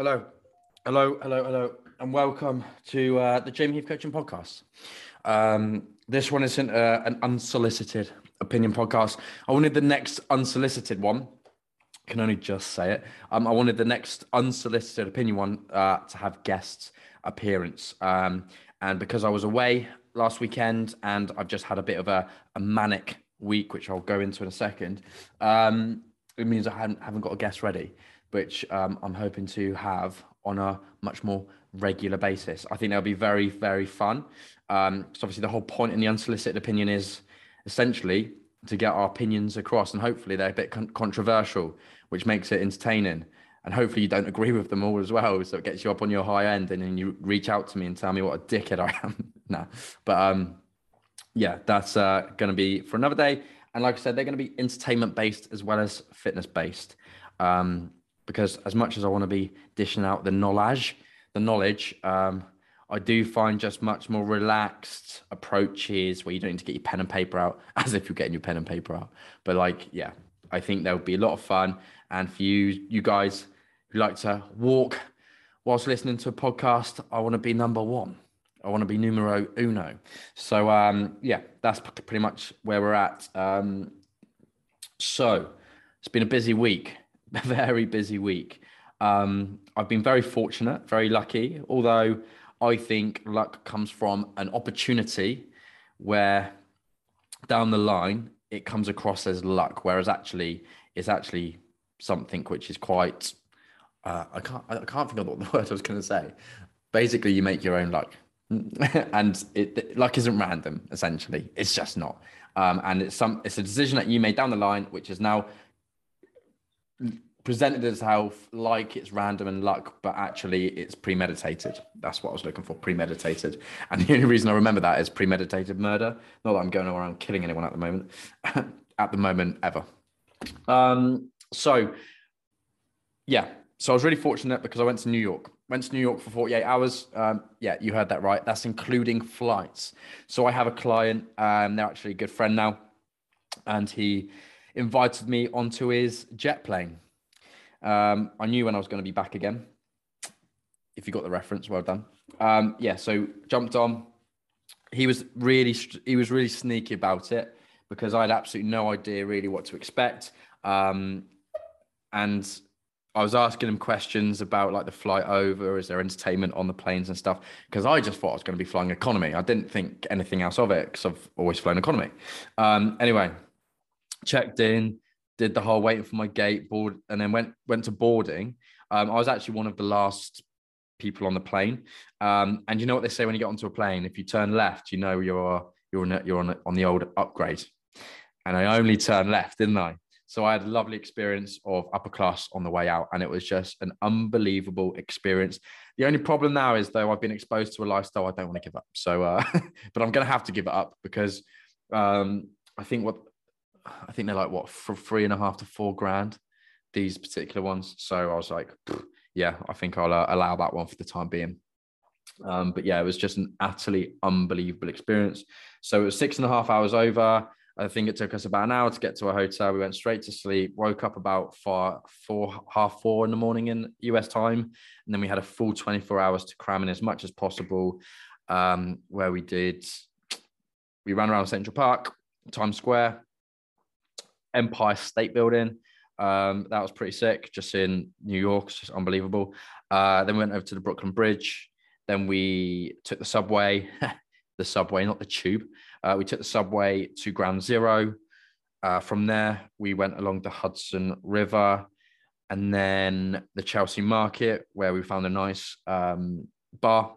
Hello, hello, hello, hello, and welcome to uh, the Jamie Heath Coaching Podcast. Um, this one isn't uh, an unsolicited opinion podcast. I wanted the next unsolicited one. I can only just say it. Um, I wanted the next unsolicited opinion one uh, to have guests appearance. Um, and because I was away last weekend and I've just had a bit of a, a manic week, which I'll go into in a second, um, it means I haven't, haven't got a guest ready which um, I'm hoping to have on a much more regular basis. I think that'll be very, very fun. Um, so obviously the whole point in the unsolicited opinion is essentially to get our opinions across, and hopefully they're a bit con- controversial, which makes it entertaining. And hopefully you don't agree with them all as well, so it gets you up on your high end, and then you reach out to me and tell me what a dickhead I am. nah, but um, yeah, that's uh, going to be for another day. And like I said, they're going to be entertainment based as well as fitness based. Um, because as much as I want to be dishing out the knowledge, the knowledge, um, I do find just much more relaxed approaches where you don't need to get your pen and paper out as if you're getting your pen and paper out. But like, yeah, I think there would be a lot of fun. And for you, you guys who like to walk whilst listening to a podcast, I want to be number one. I want to be numero uno. So um, yeah, that's pretty much where we're at. Um, so it's been a busy week. very busy week. Um, I've been very fortunate, very lucky, although I think luck comes from an opportunity where down the line it comes across as luck, whereas actually it's actually something which is quite uh, I can't I can't think of what the word I was going to say. Basically, you make your own luck, and it, luck isn't random. Essentially, it's just not. Um, and it's some it's a decision that you made down the line, which is now presented itself like it's random and luck, but actually it's premeditated. That's what I was looking for, premeditated. And the only reason I remember that is premeditated murder. Not that I'm going around killing anyone at the moment, at the moment ever. Um, so yeah, so I was really fortunate because I went to New York. Went to New York for 48 hours. Um, yeah, you heard that right. That's including flights. So I have a client, um, they're actually a good friend now, and he invited me onto his jet plane. Um, I knew when I was going to be back again. If you got the reference, well done. Um, yeah, so jumped on. He was really he was really sneaky about it because I had absolutely no idea really what to expect. Um, and I was asking him questions about like the flight over, is there entertainment on the planes and stuff? Because I just thought I was going to be flying economy. I didn't think anything else of it because I've always flown economy. Um, anyway, checked in, did the whole waiting for my gate board, and then went went to boarding. Um, I was actually one of the last people on the plane. Um, and you know what they say when you get onto a plane? If you turn left, you know you're you're on, you're on on the old upgrade. And I only turned left, didn't I? So I had a lovely experience of upper class on the way out, and it was just an unbelievable experience. The only problem now is though I've been exposed to a lifestyle I don't want to give up. So, uh, but I'm going to have to give it up because um, I think what I think they're like what for three and a half to four grand, these particular ones. So I was like, yeah, I think I'll uh, allow that one for the time being. Um, but yeah, it was just an utterly unbelievable experience. So it was six and a half hours over. I think it took us about an hour to get to a hotel. We went straight to sleep, woke up about four, four, half four in the morning in US time. And then we had a full 24 hours to cram in as much as possible, um, where we did, we ran around Central Park, Times Square, Empire State Building. Um, that was pretty sick, just in New York. It's just unbelievable. Uh, then we went over to the Brooklyn Bridge. Then we took the subway, the subway, not the tube. Uh, we took the subway to Ground Zero. Uh, from there, we went along the Hudson River and then the Chelsea Market, where we found a nice um, bar.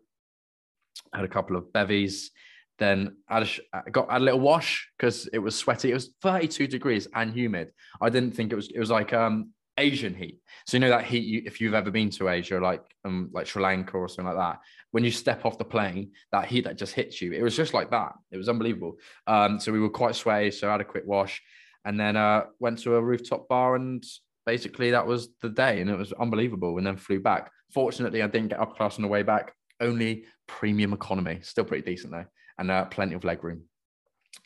Had a couple of bevies. Then I got had a little wash because it was sweaty. It was 32 degrees and humid. I didn't think it was. It was like um, Asian heat. So you know that heat. You, if you've ever been to Asia, like um, like Sri Lanka or something like that, when you step off the plane, that heat that just hits you. It was just like that. It was unbelievable. Um, so we were quite sweaty. So I had a quick wash, and then uh, went to a rooftop bar, and basically that was the day, and it was unbelievable. And then flew back. Fortunately, I didn't get up class on the way back. Only premium economy. Still pretty decent though and uh, plenty of leg room.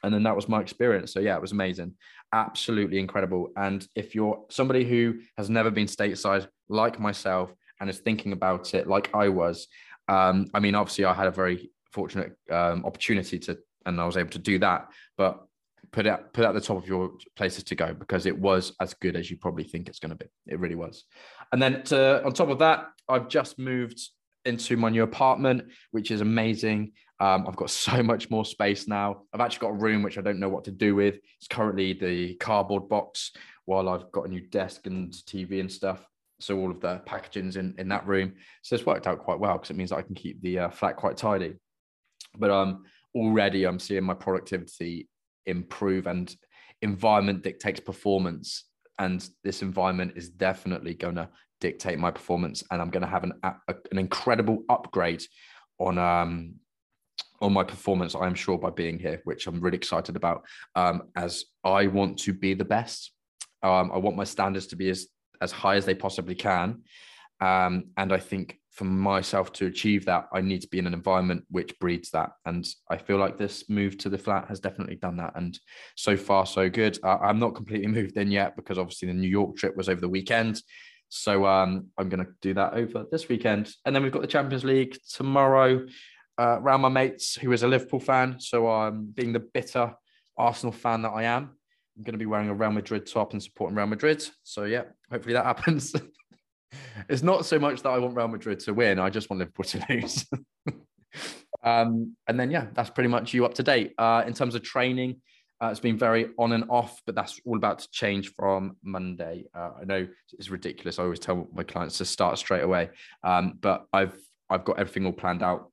And then that was my experience. So yeah, it was amazing, absolutely incredible. And if you're somebody who has never been stateside like myself and is thinking about it like I was, um, I mean, obviously, I had a very fortunate um, opportunity to, and I was able to do that. But put it put at the top of your places to go because it was as good as you probably think it's going to be. It really was. And then to, on top of that, I've just moved into my new apartment, which is amazing. Um, I've got so much more space now. I've actually got a room which I don't know what to do with. It's currently the cardboard box while I've got a new desk and TV and stuff. So all of the packaging's in, in that room. So it's worked out quite well because it means I can keep the uh, flat quite tidy. But um, already I'm seeing my productivity improve and environment dictates performance. And this environment is definitely going to dictate my performance. And I'm going to have an, a, an incredible upgrade on um, on my performance, I am sure, by being here, which I'm really excited about. Um, as I want to be the best, um, I want my standards to be as as high as they possibly can, um, and I think for myself to achieve that, I need to be in an environment which breeds that. And I feel like this move to the flat has definitely done that. And so far, so good. Uh, I'm not completely moved in yet because obviously the New York trip was over the weekend. So um, I'm going to do that over this weekend. And then we've got the Champions League tomorrow uh, around my mates who is a Liverpool fan. So I'm um, being the bitter Arsenal fan that I am, I'm going to be wearing a Real Madrid top and supporting Real Madrid. So yeah, hopefully that happens. it's not so much that I want Real Madrid to win. I just want Liverpool to lose. um, and then yeah, that's pretty much you up to date. Uh, in terms of training, uh, it's been very on and off, but that's all about to change from Monday. Uh, I know it's ridiculous. I always tell my clients to start straight away, um, but I've I've got everything all planned out.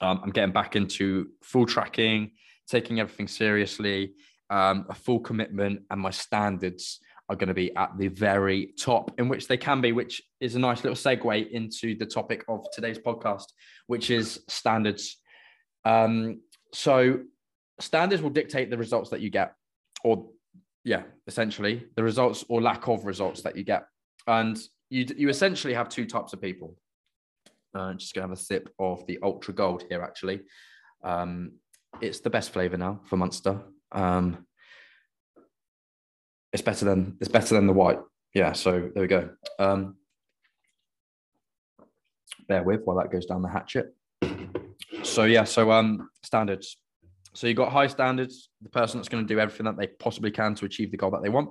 Um, I'm getting back into full tracking, taking everything seriously, um, a full commitment, and my standards are going to be at the very top, in which they can be, which is a nice little segue into the topic of today's podcast, which is standards. Um, so, standards will dictate the results that you get, or yeah, essentially the results or lack of results that you get. And you, you essentially have two types of people. Uh, just gonna have a sip of the Ultra Gold here, actually. Um, it's the best flavor now for Monster. Um, it's better than it's better than the white. Yeah, so there we go. Um, bear with while that goes down the hatchet. So yeah, so um standards. So you've got high standards, the person that's going to do everything that they possibly can to achieve the goal that they want.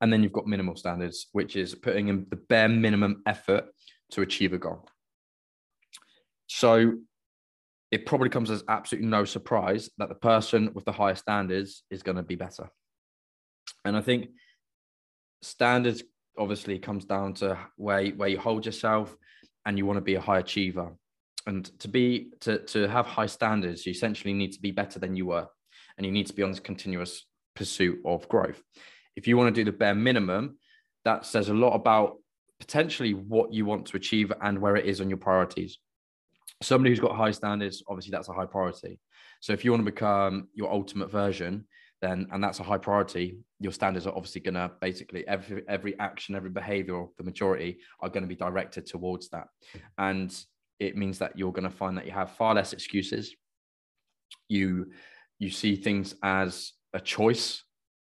And then you've got minimal standards, which is putting in the bare minimum effort to achieve a goal. So it probably comes as absolutely no surprise that the person with the higher standards is going to be better. And I think standards obviously comes down to where where you hold yourself and you want to be a high achiever. And to be to to have high standards, you essentially need to be better than you were, and you need to be on this continuous pursuit of growth. If you want to do the bare minimum, that says a lot about potentially what you want to achieve and where it is on your priorities. Somebody who's got high standards, obviously that's a high priority. So if you want to become your ultimate version, then and that's a high priority your standards are obviously going to basically every every action every behavior the majority are going to be directed towards that and it means that you're going to find that you have far less excuses you you see things as a choice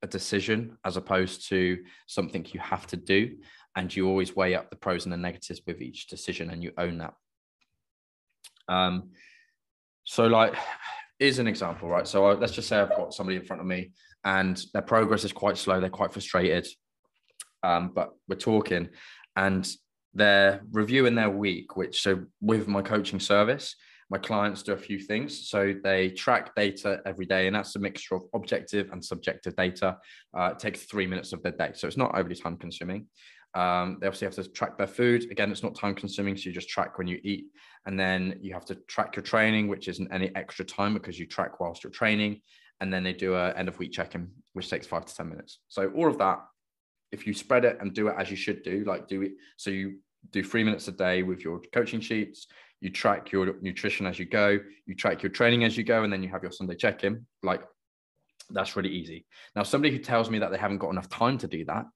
a decision as opposed to something you have to do and you always weigh up the pros and the negatives with each decision and you own that um so like is an example, right? So I, let's just say I've got somebody in front of me and their progress is quite slow. They're quite frustrated. Um, but we're talking and they're reviewing their week, which so with my coaching service, my clients do a few things. So they track data every day, and that's a mixture of objective and subjective data. Uh, it takes three minutes of their day. So it's not overly time consuming. Um, they obviously have to track their food. Again, it's not time consuming. So you just track when you eat. And then you have to track your training, which isn't any extra time because you track whilst you're training. And then they do a end of week check-in, which takes five to 10 minutes. So all of that, if you spread it and do it as you should do, like do it. So you do three minutes a day with your coaching sheets, you track your nutrition as you go, you track your training as you go, and then you have your Sunday check-in. Like that's really easy. Now, somebody who tells me that they haven't got enough time to do that,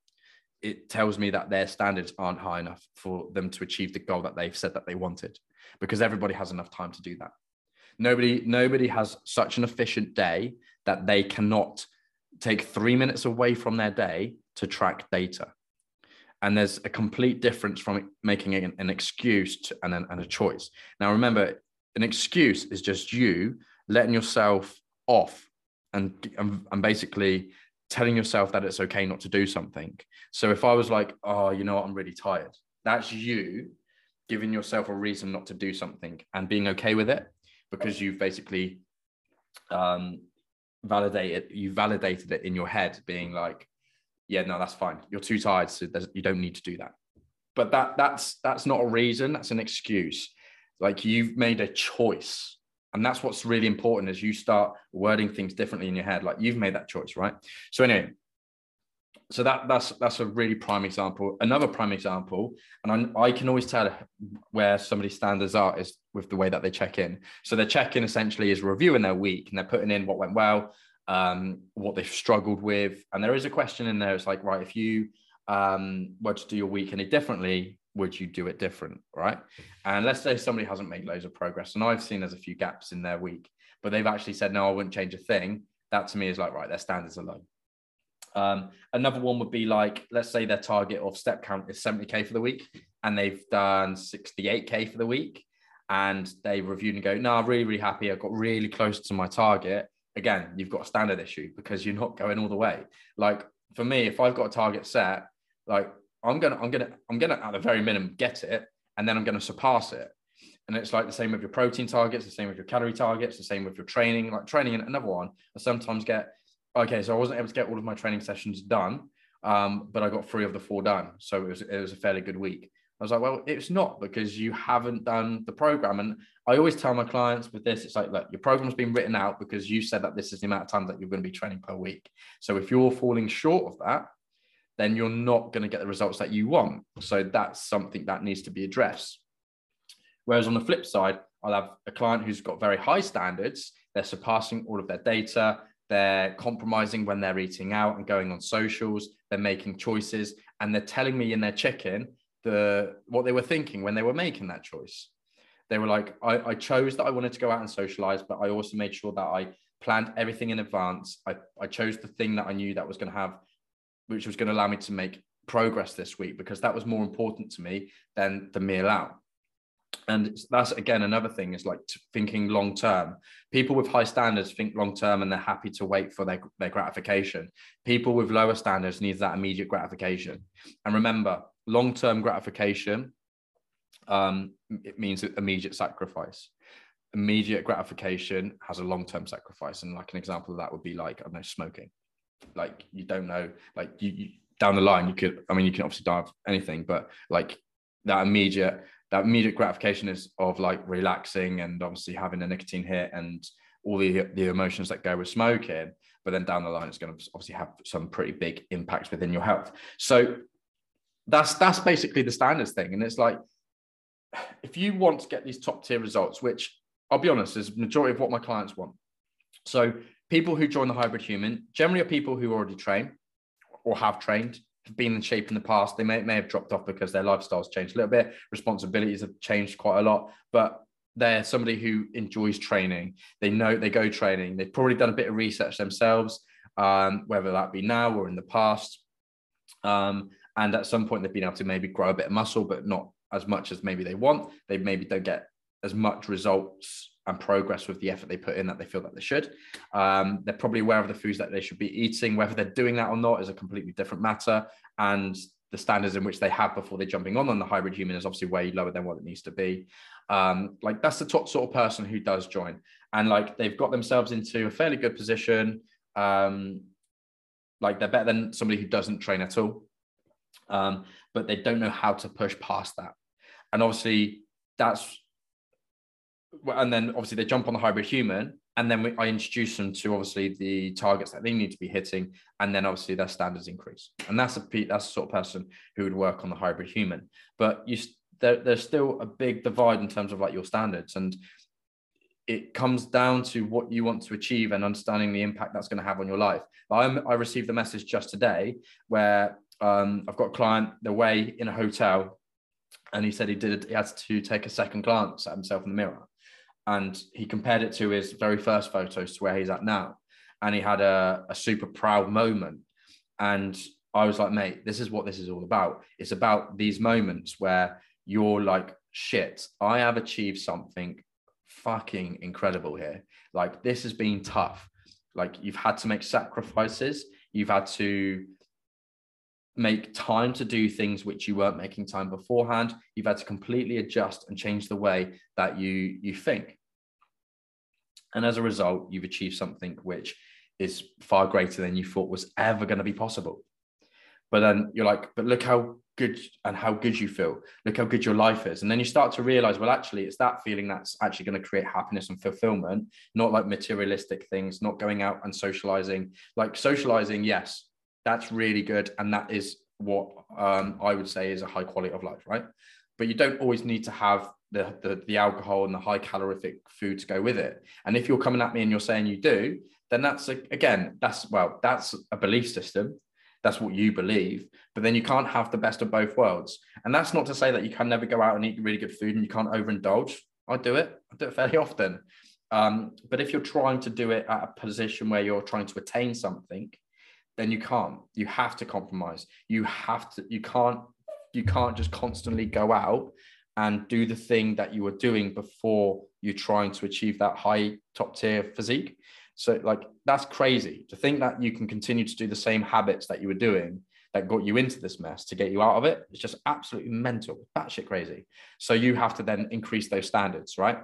it tells me that their standards aren't high enough for them to achieve the goal that they've said that they wanted because everybody has enough time to do that. Nobody, nobody has such an efficient day that they cannot take three minutes away from their day to track data. And there's a complete difference from making an, an excuse to, and, an, and a choice. Now, remember, an excuse is just you letting yourself off and, and, and basically telling yourself that it's okay not to do something. So if I was like, oh, you know what, I'm really tired, that's you giving yourself a reason not to do something and being okay with it because you've basically um, validated you validated it in your head, being like, yeah, no, that's fine. You're too tired, so you don't need to do that. But that that's that's not a reason. That's an excuse. Like you've made a choice and that's what's really important as you start wording things differently in your head. Like you've made that choice right? So anyway so that that's that's a really prime example. Another prime example and I, I can always tell where somebody's standards are is with the way that they check in. So their check-in essentially is reviewing their week and they're putting in what went well um, what they've struggled with. And there is a question in there. It's like right if you um, were to do your week any differently would you do it different right? And let's say somebody hasn't made loads of progress and i've seen there's a few gaps in their week but they've actually said no i wouldn't change a thing. That to me is like right their standards are low. Um, another one would be like let's say their target of step count is 70k for the week and they've done 68k for the week and they reviewed and go no i'm really really happy. I got really close to my target. Again you've got a standard issue because you're not going all the way. Like for me if i've got a target set like I'm gonna, I'm gonna, I'm gonna at the very minimum get it, and then I'm gonna surpass it. And it's like the same with your protein targets, the same with your calorie targets, the same with your training. Like training, another one, I sometimes get, okay, so I wasn't able to get all of my training sessions done, um, but I got three of the four done, so it was it was a fairly good week. I was like, well, it's not because you haven't done the program. And I always tell my clients with this, it's like, look, your program's been written out because you said that this is the amount of time that you're going to be training per week. So if you're falling short of that, then you're not going to get the results that you want. So that's something that needs to be addressed. Whereas on the flip side, I'll have a client who's got very high standards. They're surpassing all of their data. They're compromising when they're eating out and going on socials. They're making choices and they're telling me in their check-in the what they were thinking when they were making that choice. They were like, I, I chose that I wanted to go out and socialize, but I also made sure that I planned everything in advance. I, I chose the thing that I knew that was going to have which was going to allow me to make progress this week because that was more important to me than the meal out. And that's again another thing is like thinking long term. People with high standards think long term and they're happy to wait for their, their gratification. People with lower standards need that immediate gratification. And remember, long term gratification um, it means immediate sacrifice. Immediate gratification has a long term sacrifice. And like an example of that would be like, I don't know, smoking like you don't know like you, you down the line you could i mean you can obviously of anything but like that immediate that immediate gratification is of like relaxing and obviously having a nicotine hit and all the the emotions that go with smoking but then down the line it's going to obviously have some pretty big impacts within your health. So that's that's basically the standards thing and it's like if you want to get these top tier results which i'll be honest is majority of what my clients want. So people who join the hybrid human generally are people who already train or have trained, have been in shape in the past. They may, may have dropped off because their lifestyles changed a little bit, responsibilities have changed quite a lot, but they're somebody who enjoys training. They know they go training. They've probably done a bit of research themselves, um, whether that be now or in the past. Um, and at some point, they've been able to maybe grow a bit of muscle, but not as much as maybe they want. They maybe don't get as much results and progress with the effort they put in that they feel that they should. Um, they're probably aware of the foods that they should be eating. Whether they're doing that or not is a completely different matter. And the standards in which they have before they're jumping on on the hybrid human is obviously way lower than what it needs to be. Um, like that's the top sort of person who does join, and like they've got themselves into a fairly good position. Um, like they're better than somebody who doesn't train at all, um, but they don't know how to push past that. And obviously, that's and then obviously they jump on the hybrid human and then we, I introduce them to obviously the targets that they need to be hitting, and then obviously their standards increase. And that's a that's the sort of person who would work on the hybrid human. But you there, there's still a big divide in terms of like your standards, and it comes down to what you want to achieve and understanding the impact that's going to have on your life. I'm, I received a message just today where um, I've got a client the way in a hotel, and he said he did he had to take a second glance at himself in the mirror and he compared it to his very first photos to where he's at now and he had a, a super proud moment and I was like, mate, this is what this is all about. It's about these moments where you're like, shit, I have achieved something fucking incredible here. Like, this has been tough. Like, you've had to make sacrifices, you've had to make time to do things which you weren't making time beforehand. You've had to completely adjust and change the way that you you think. And as a result you've achieved something which is far greater than you thought was ever going to be possible. But then you're like but look how good and how good you feel. Look how good your life is. And then you start to realize well actually it's that feeling that's actually going to create happiness and fulfillment not like materialistic things not going out and socializing. Like socializing yes that's really good and that is what um, i would say is a high quality of life right? But you don't always need to have the, the, the alcohol and the high calorific food to go with it. And if you're coming at me and you're saying you do then that's a, again that's well that's a belief system. That's what you believe. But then you can't have the best of both worlds. And that's not to say that you can never go out and eat really good food and you can't overindulge. I do it. I do it fairly often. Um, but if you're trying to do it at a position where you're trying to attain something then you can't. You have to compromise. You have to you can't you can't just constantly go out and do the thing that you were doing before you're trying to achieve that high top tier physique. So like that's crazy. To think that you can continue to do the same habits that you were doing that got you into this mess to get you out of it it's just absolutely mental. Shit crazy. So you have to then increase those standards right?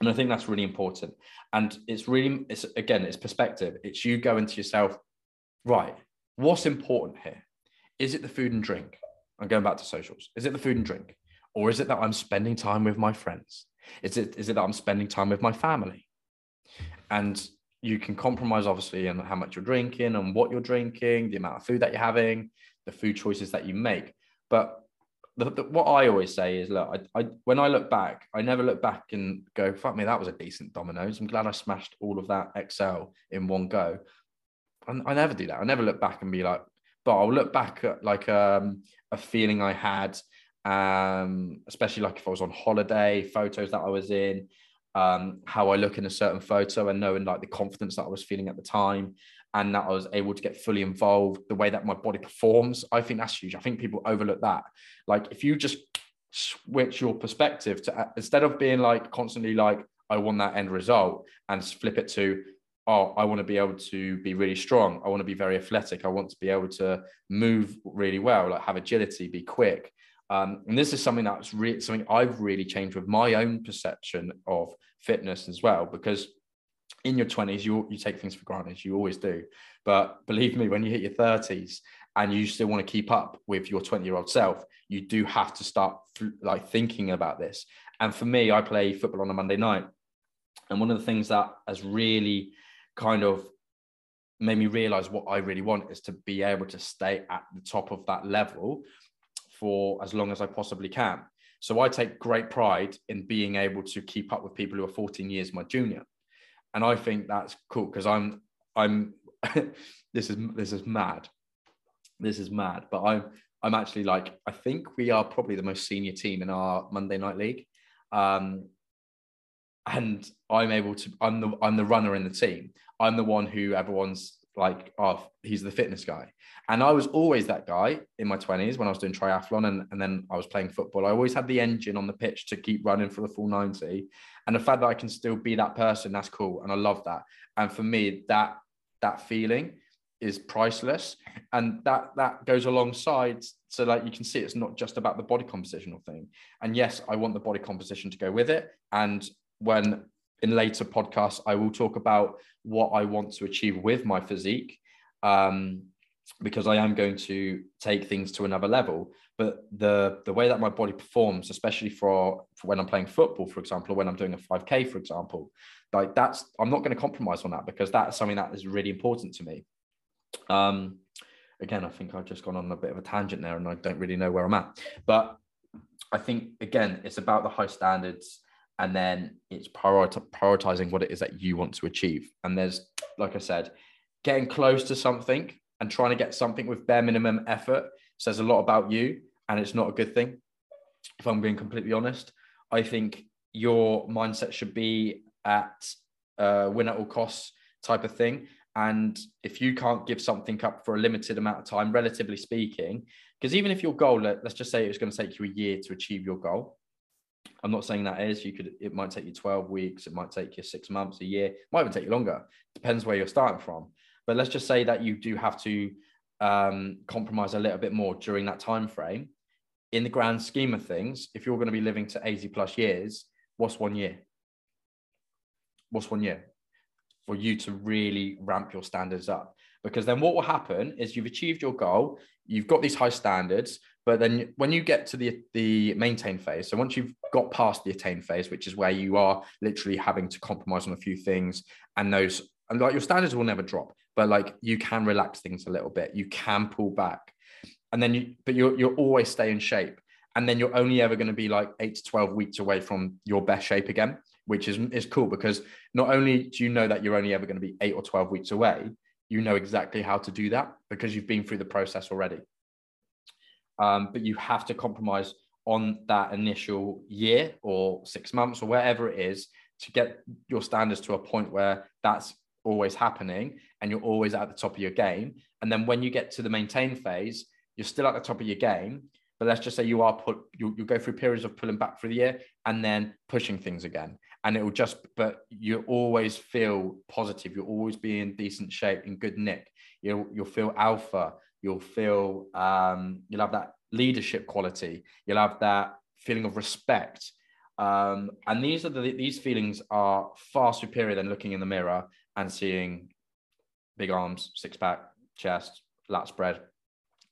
And i think that's really important. And it's really it's again it's perspective. It's you going to yourself right, what's important here? Is it the food and drink? I'm going back to socials. Is it the food and drink? Or is it that I'm spending time with my friends? Is it, is it that I'm spending time with my family? And you can compromise, obviously, on how much you're drinking and what you're drinking, the amount of food that you're having, the food choices that you make. But the, the, what I always say is, look, I, I, when I look back, I never look back and go, fuck me, that was a decent Domino's. I'm glad I smashed all of that XL in one go. I, never do that. I never look back and be like, but I'll look back at like um, a feeling I had, um, especially like if I was on holiday, photos that I was in, um, how I look in a certain photo and knowing like the confidence that I was feeling at the time and that I was able to get fully involved, the way that my body performs. I think that's huge. I think people overlook that. Like if you just switch your perspective to instead of being like constantly like, I want that end result and flip it to oh, I want to be able to be really strong. I want to be very athletic. I want to be able to move really well, like have agility, be quick. Um, and this is something that's really something I've really changed with my own perception of fitness as well, because in your 20s, you, you take things for granted, you always do. But believe me, when you hit your 30s and you still want to keep up with your 20 year old self, you do have to start th- like thinking about this. And for me, I play football on a Monday night. And one of the things that has really kind of made me realize what I really want is to be able to stay at the top of that level for as long as I possibly can. So I take great pride in being able to keep up with people who are 14 years my junior. And I think that's cool because I'm I'm this is this is mad. This is mad. But I'm I'm actually like I think we are probably the most senior team in our Monday night league. Um, and I'm able to I'm the I'm the runner in the team. I'm the one who everyone's like, oh, he's the fitness guy. And I was always that guy in my 20s when I was doing triathlon and, and then I was playing football. I always had the engine on the pitch to keep running for the full 90. And the fact that I can still be that person, that's cool. And I love that. And for me, that that feeling is priceless. And that that goes alongside so like you can see it's not just about the body compositional thing. And yes, I want the body composition to go with it. And when in later podcasts I will talk about what I want to achieve with my physique. Um, because I am going to take things to another level. But the the way that my body performs, especially for, for when I'm playing football, for example, or when I'm doing a 5K, for example, like that's I'm not going to compromise on that because that's something that is really important to me. Um, again, I think I've just gone on a bit of a tangent there, and I don't really know where I'm at. But I think again, it's about the high standards and then it's prioritizing what it is that you want to achieve. And there's, like I said, getting close to something and trying to get something with bare minimum effort says a lot about you, and it's not a good thing. If I'm being completely honest, I think your mindset should be at uh, win at all costs type of thing. And if you can't give something up for a limited amount of time, relatively speaking, because even if your goal, let's just say it was going to take you a year to achieve your goal. I'm not saying that is, you could, it might take you 12 weeks, it might take you six months, a year, it might even take you longer. Depends where you're starting from. But let's just say that you do have to um, compromise a little bit more during that time frame. In the grand scheme of things, if you're going to be living to 80 plus years, what's one year? What's one year? for you to really ramp your standards up. Because then what will happen is you've achieved your goal, you've got these high standards, but then when you get to the, the maintain phase, so once you've got past the attain phase, which is where you are literally having to compromise on a few things, and those and like your standards will never drop, but like you can relax things a little bit, you can pull back, and then you but you're you'll always stay in shape, and then you're only ever going to be like eight to twelve weeks away from your best shape again which is is cool because not only do you know that you're only ever going to be eight or 12 weeks away, you know exactly how to do that because you've been through the process already. Um, but you have to compromise on that initial year or six months or wherever it is to get your standards to a point where that's always happening and you're always at the top of your game. And then when you get to the maintain phase, you're still at the top of your game, but let's just say you are put you, you go through periods of pulling back for the year and then pushing things again. And it will just but you always feel positive. You'll always be in decent shape in good nick. You'll you'll feel alpha you'll feel um, you'll have that leadership quality you'll have that feeling of respect um, and these are the these feelings are far superior than looking in the mirror and seeing big arms six pack chest lat spread.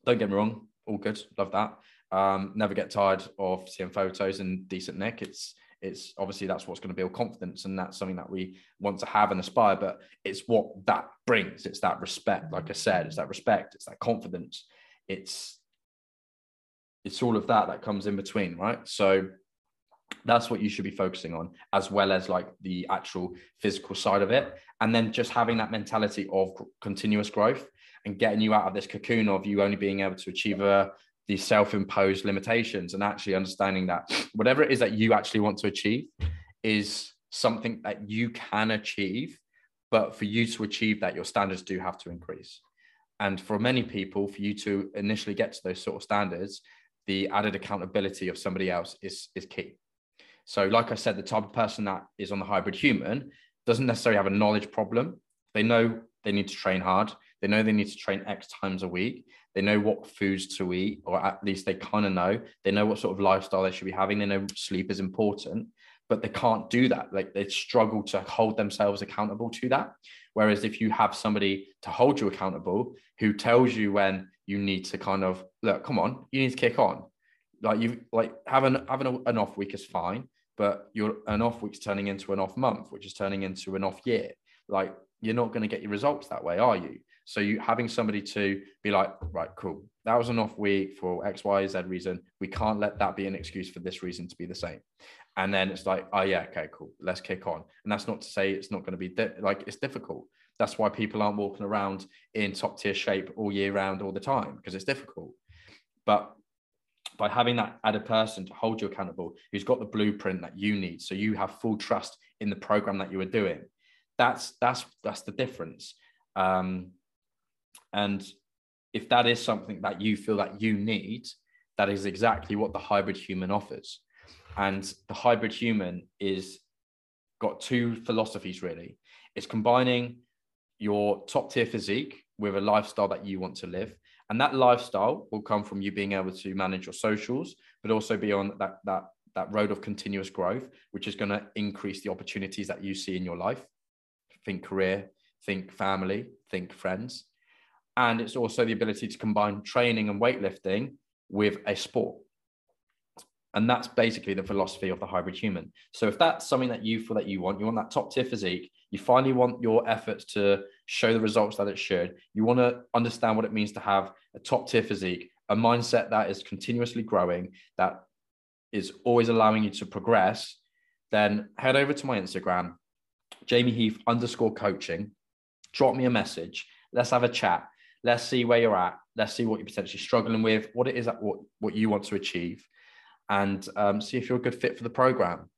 Don't get me wrong all good love that. Um, never get tired of seeing photos and decent nick. It's it's obviously that's what's going to build confidence and that's something that we want to have and aspire but it's what that brings. It's that respect like i said it's that respect it's that confidence. It's it's all of that that comes in between right? So that's what you should be focusing on as well as like the actual physical side of it. And then just having that mentality of continuous growth and getting you out of this cocoon of you only being able to achieve a these self-imposed limitations and actually understanding that whatever it is that you actually want to achieve is something that you can achieve but for you to achieve that your standards do have to increase. And for many people for you to initially get to those sort of standards the added accountability of somebody else is is key. So like i said the type of person that is on the hybrid human doesn't necessarily have a knowledge problem. They know they need to train hard they know they need to train x times a week they know what foods to eat, or at least they kind of know. They know what sort of lifestyle they should be having. They know sleep is important, but they can't do that. Like they struggle to hold themselves accountable to that. Whereas if you have somebody to hold you accountable who tells you when you need to kind of look, come on, you need to kick on. Like you like having having an off week is fine, but your an off week's turning into an off month, which is turning into an off year. Like you're not going to get your results that way, are you? So you having somebody to be like, right, cool, that was an off week for X, Y, Z reason. We can't let that be an excuse for this reason to be the same. And then it's like, oh yeah, okay, cool, let's kick on. And that's not to say it's not going to be di- like it's difficult. That's why people aren't walking around in top tier shape all year round all the time because it's difficult. But by having that added person to hold you accountable, who's got the blueprint that you need, so you have full trust in the program that you are doing. That's that's that's the difference. Um, and if that is something that you feel that you need, that is exactly what the hybrid human offers. And the hybrid human is got two philosophies really. It's combining your top tier physique with a lifestyle that you want to live. And that lifestyle will come from you being able to manage your socials, but also be on that that that road of continuous growth, which is going to increase the opportunities that you see in your life. Think career, think family, think friends and it's also the ability to combine training and weightlifting with a sport. And that's basically the philosophy of the hybrid human. So if that's something that you feel that you want you want that top tier physique you finally want your efforts to show the results that it should you want to understand what it means to have a top tier physique a mindset that is continuously growing that is always allowing you to progress then head over to my instagram jamie heath underscore coaching. Drop me a message. Let's have a chat Let's see where you're at. Let's see what you're potentially struggling with, what it is that what, what you want to achieve, and um, see if you're a good fit for the program.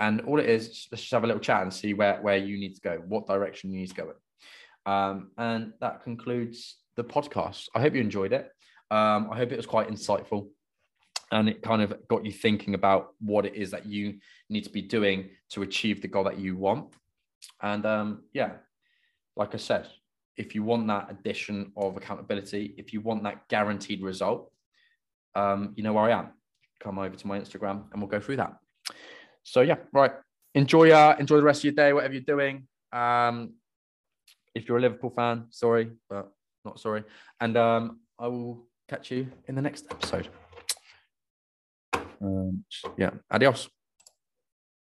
And all it is, let's just have a little chat and see where, where you need to go, what direction you need to go in. Um, and that concludes the podcast. I hope you enjoyed it. Um, I hope it was quite insightful and it kind of got you thinking about what it is that you need to be doing to achieve the goal that you want. And um, yeah, like I said, if you want that addition of accountability, if you want that guaranteed result, um, you know where I am. Come over to my Instagram and we'll go through that. So yeah, right. Enjoy uh enjoy the rest of your day, whatever you're doing. Um, if you're a Liverpool fan, sorry, but not sorry. And um, I will catch you in the next episode. Um, yeah, adios.